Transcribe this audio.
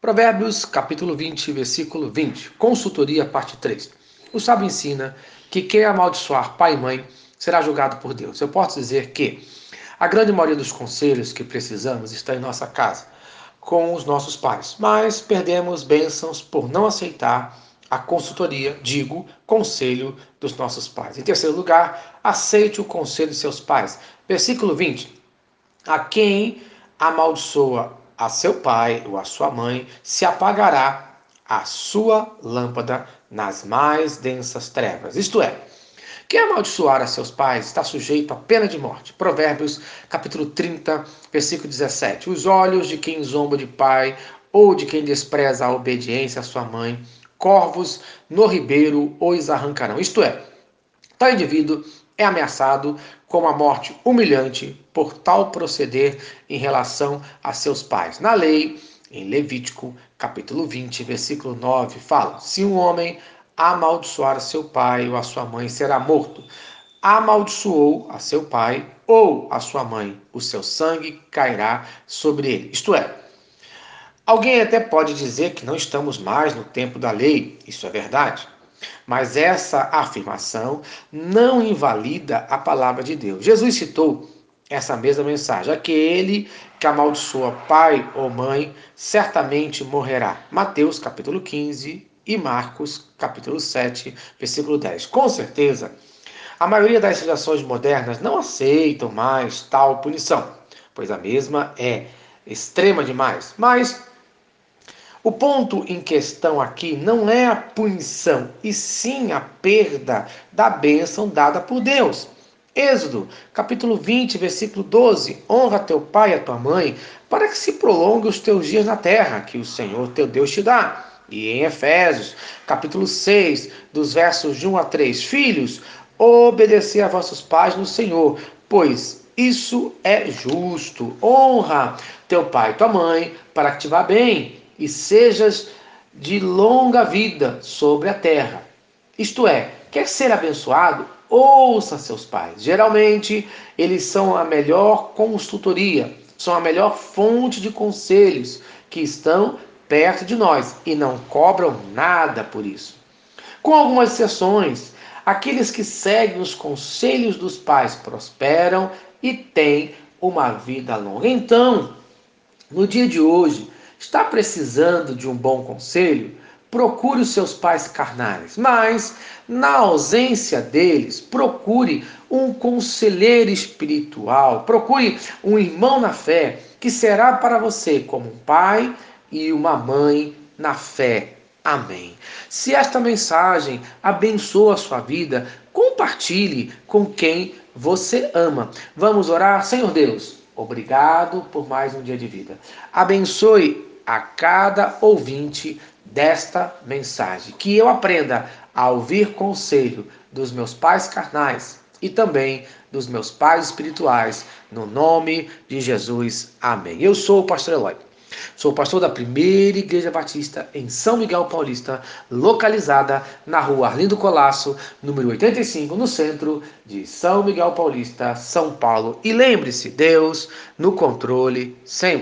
Provérbios, capítulo 20, versículo 20. Consultoria, parte 3. O sábio ensina que quem amaldiçoar pai e mãe será julgado por Deus. Eu posso dizer que a grande maioria dos conselhos que precisamos está em nossa casa, com os nossos pais, mas perdemos bênçãos por não aceitar a consultoria, digo, conselho dos nossos pais. Em terceiro lugar, aceite o conselho de seus pais. Versículo 20. A quem amaldiçoa a seu pai ou a sua mãe, se apagará a sua lâmpada nas mais densas trevas. Isto é, quem amaldiçoar a seus pais está sujeito à pena de morte. Provérbios, capítulo 30, versículo 17. Os olhos de quem zomba de pai ou de quem despreza a obediência à sua mãe, corvos no ribeiro os arrancarão. Isto é, tal indivíduo é ameaçado com a morte humilhante por tal proceder em relação a seus pais. Na lei, em Levítico, capítulo 20, versículo 9, fala: Se um homem amaldiçoar seu pai ou a sua mãe, será morto. Amaldiçoou a seu pai ou a sua mãe, o seu sangue cairá sobre ele. Isto é, alguém até pode dizer que não estamos mais no tempo da lei, isso é verdade. Mas essa afirmação não invalida a palavra de Deus. Jesus citou essa mesma mensagem: aquele que amaldiçoa pai ou mãe certamente morrerá. Mateus capítulo 15 e Marcos capítulo 7, versículo 10. Com certeza, a maioria das civilizações modernas não aceitam mais tal punição, pois a mesma é extrema demais. Mas o ponto em questão aqui não é a punição, e sim a perda da bênção dada por Deus. Êxodo, capítulo 20, versículo 12: Honra teu pai e a tua mãe, para que se prolongue os teus dias na terra, que o Senhor teu Deus te dá. E em Efésios, capítulo 6, dos versos de 1 a 3: Filhos, obedecer a vossos pais no Senhor, pois isso é justo. Honra teu pai e tua mãe, para que te vá bem e sejas de longa vida sobre a terra. Isto é, quer ser abençoado? Ouça seus pais. Geralmente, eles são a melhor consultoria, são a melhor fonte de conselhos que estão perto de nós e não cobram nada por isso. Com algumas exceções, aqueles que seguem os conselhos dos pais prosperam e têm uma vida longa. Então, no dia de hoje, Está precisando de um bom conselho? Procure os seus pais carnais, mas, na ausência deles, procure um conselheiro espiritual, procure um irmão na fé que será para você como um pai e uma mãe na fé. Amém. Se esta mensagem abençoa a sua vida, compartilhe com quem você ama. Vamos orar, Senhor Deus. Obrigado por mais um dia de vida. Abençoe a cada ouvinte desta mensagem. Que eu aprenda a ouvir conselho dos meus pais carnais e também dos meus pais espirituais, no nome de Jesus. Amém. Eu sou o pastor Eloy. Sou pastor da primeira Igreja Batista em São Miguel Paulista, localizada na rua Arlindo Colasso, número 85, no centro de São Miguel Paulista, São Paulo. E lembre-se, Deus no controle sempre.